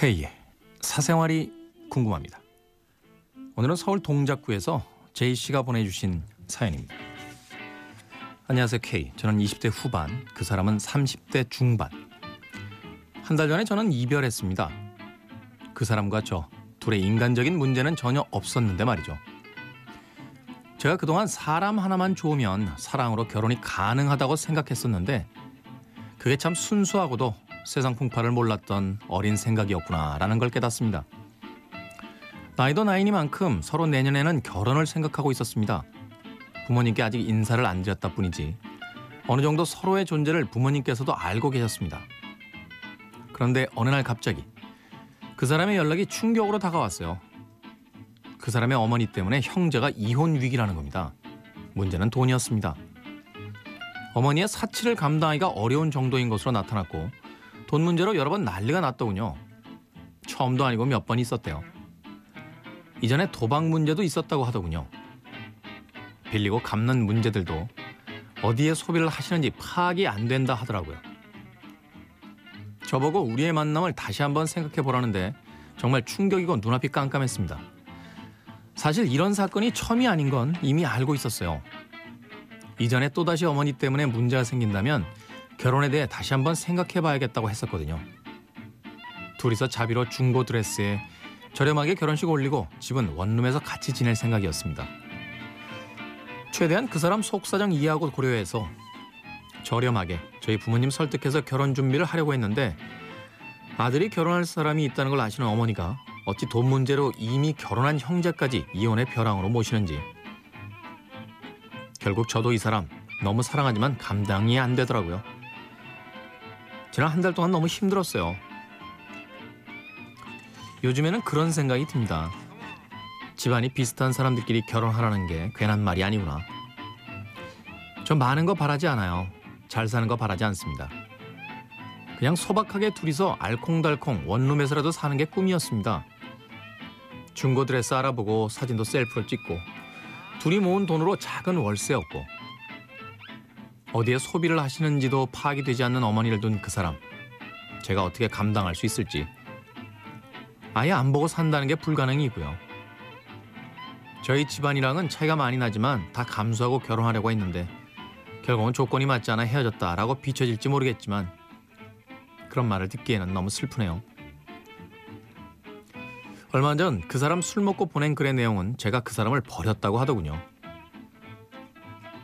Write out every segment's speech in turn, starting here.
K의 사생활이 궁금합니다. 오늘은 서울 동작구에서 제이 씨가 보내주신 사연입니다. 안녕하세요 K. 저는 20대 후반, 그 사람은 30대 중반. 한 달 전에 저는 이별했습니다. 그 사람과 저 둘의 인간적인 문제는 전혀 없었는데 말이죠. 제가 그동안 사람 하나만 좋으면 사랑으로 결혼이 가능하다고 생각했었는데 그게 참 순수하고도 세상 풍파를 몰랐던 어린 생각이었구나라는 걸 깨닫습니다. 나이도 나이니만큼 서로 내년에는 결혼을 생각하고 있었습니다. 부모님께 아직 인사를 안 드렸다 뿐이지 어느 정도 서로의 존재를 부모님께서도 알고 계셨습니다. 그런데 어느 날 갑자기 그 사람의 연락이 충격으로 다가왔어요. 그 사람의 어머니 때문에 형제가 이혼 위기라는 겁니다. 문제는 돈이었습니다. 어머니의 사치를 감당하기가 어려운 정도인 것으로 나타났고 돈 문제로 여러 번 난리가 났더군요. 처음도 아니고 몇 번 있었대요. 이전에 도박 문제도 있었다고 하더군요. 빌리고 갚는 문제들도 어디에 소비를 하시는지 파악이 안 된다 하더라고요. 저보고 우리의 만남을 다시 한번 생각해 보라는데 정말 충격이고 눈앞이 깜깜했습니다. 사실 이런 사건이 처음이 아닌 건 이미 알고 있었어요. 이전에 또다시 어머니 때문에 문제가 생긴다면 결혼에 대해 다시 한번 생각해 봐야겠다고 했었거든요. 둘이서 자비로 중고 드레스에 저렴하게 결혼식 올리고 집은 원룸에서 같이 지낼 생각이었습니다. 최대한 그 사람 속사정 이해하고 고려해서 저렴하게 저희 부모님 설득해서 결혼 준비를 하려고 했는데 아들이 결혼할 사람이 있다는 걸 아시는 어머니가 어찌 돈 문제로 이미 결혼한 형제까지 이혼의 벼랑으로 모시는지 결국 저도 이 사람 너무 사랑하지만 감당이 안 되더라고요. 지난 한 달 동안 너무 힘들었어요. 요즘에는 그런 생각이 듭니다. 집안이 비슷한 사람들끼리 결혼하라는 게 괜한 말이 아니구나. 저 많은 거 바라지 않아요. 잘 사는 거 바라지 않습니다. 그냥 소박하게 둘이서 알콩달콩 원룸에서라도 사는 게 꿈이었습니다. 중고 드레스 알아보고 사진도 셀프로 찍고 둘이 모은 돈으로 작은 월세였고 어디에 소비를 하시는지도 파악이 되지 않는 어머니를 둔 그 사람. 제가 어떻게 감당할 수 있을지. 아예 안 보고 산다는 게 불가능이고요. 저희 집안이랑은 차이가 많이 나지만 다 감수하고 결혼하려고 했는데 결국은 조건이 맞지 않아 헤어졌다라고 비춰질지 모르겠지만 그런 말을 듣기에는 너무 슬프네요. 얼마 전 그 사람 술 먹고 보낸 글의 내용은 제가 그 사람을 버렸다고 하더군요.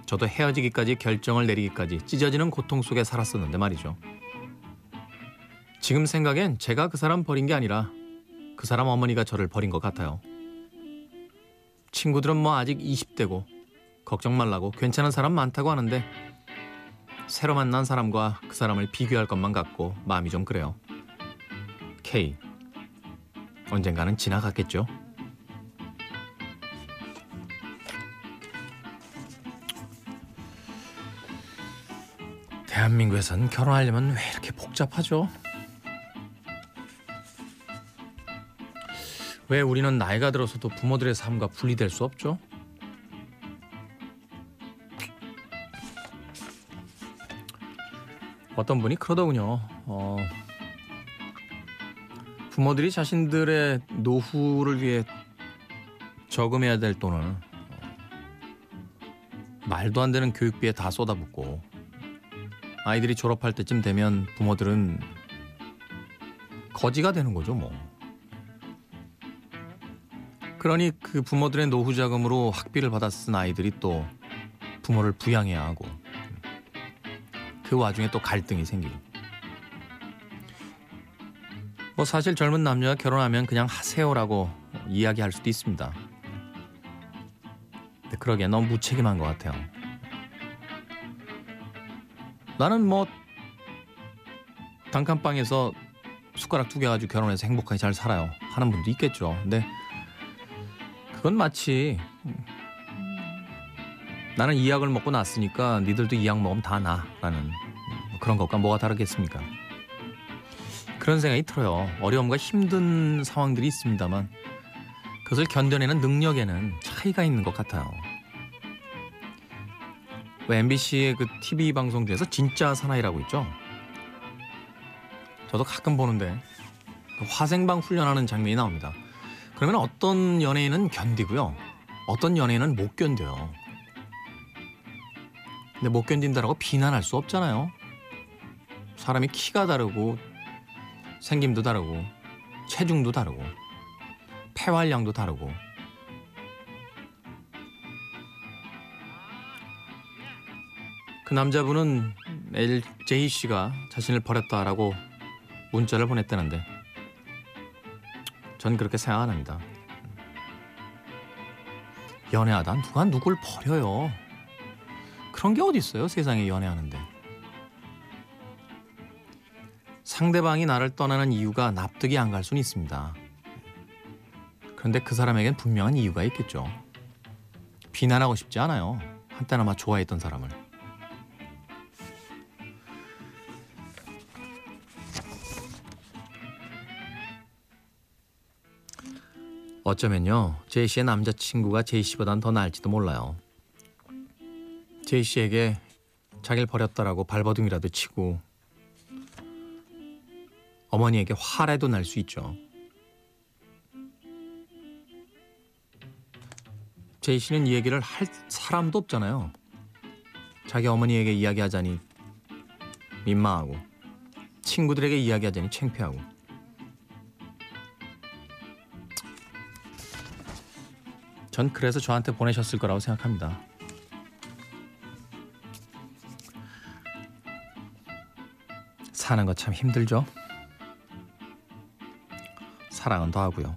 저도 헤어지기까지 결정을 내리기까지 찢어지는 고통 속에 살았었는데 말이죠. 지금 생각엔 제가 그 사람 버린 게 아니라 그 사람 어머니가 저를 버린 것 같아요. 친구들은 뭐 아직 20대고 걱정 말라고 괜찮은 사람 많다고 하는데 새로 만난 사람과 그 사람을 비교할 것만 같고 마음이 좀 그래요. K 언젠가는 지나갔겠죠. 대한민국에선 결혼하려면 왜 이렇게 복잡하죠? 왜 우리는 나이가 들어서도 부모들의 삶과 분리될 수 없죠? 어떤 분이 그러더군요. 어, 부모들이 자신들의 노후를 위해 저금해야 될 돈을 어, 말도 안 되는 교육비에 다 쏟아붓고 아이들이 졸업할 때쯤 되면 부모들은 거지가 되는 거죠, 뭐. 그러니 그 부모들의 노후 자금으로 학비를 받아 쓴 아이들이 또 부모를 부양해야 하고 그 와중에 또 갈등이 생기고 뭐 사실 젊은 남녀가 결혼하면 그냥 하세요라고 이야기할 수도 있습니다. 근데 그러기엔 너무 무책임한 것 같아요. 나는 뭐 단칸방에서 숟가락 두 개 가지고 결혼해서 행복하게 잘 살아요 하는 분도 있겠죠. 근데 그건 마치 나는 이 약을 먹고 났으니까 니들도 이 약 먹으면 다 나라는 그런 것과 뭐가 다르겠습니까? 그런 생각이 들어요. 어려움과 힘든 상황들이 있습니다만 그것을 견뎌내는 능력에는 차이가 있는 것 같아요. MBC의 그 TV 방송 중에서 진짜 사나이라고 있죠. 저도 가끔 보는데 그 화생방 훈련하는 장면이 나옵니다. 그러면 어떤 연예인은 견디고요. 어떤 연예인은 못 견뎌요. 근데 못 견딘다라고 비난할 수 없잖아요. 사람이 키가 다르고 생김도 다르고 체중도 다르고 폐활량도 다르고 그 남자분은 LJ 씨가 자신을 버렸다라고 문자를 보냈다는데 전 그렇게 생각 안 합니다. 연애하다 누가 누굴 버려요. 그런 게 어디 있어요 세상에 연애하는데. 상대방이 나를 떠나는 이유가 납득이 안 갈 수는 있습니다. 그런데 그 사람에겐 분명한 이유가 있겠죠. 비난하고 싶지 않아요. 한때나마 좋아했던 사람을. 어쩌면요, 제이 씨의 남자친구가 제이 씨보단 더 나을지도 몰라요. 제이 씨에게 자기를 버렸다라고 발버둥이라도 치고 어머니에게 화라도 날 수 있죠. 제이 씨는 이 얘기를 할 사람도 없잖아요. 자기 어머니에게 이야기하자니 민망하고 친구들에게 이야기하자니 창피하고 전 그래서 저한테 보내셨을 거라고 생각합니다. 사는 거 참 힘들죠? 사랑은 더 하고요.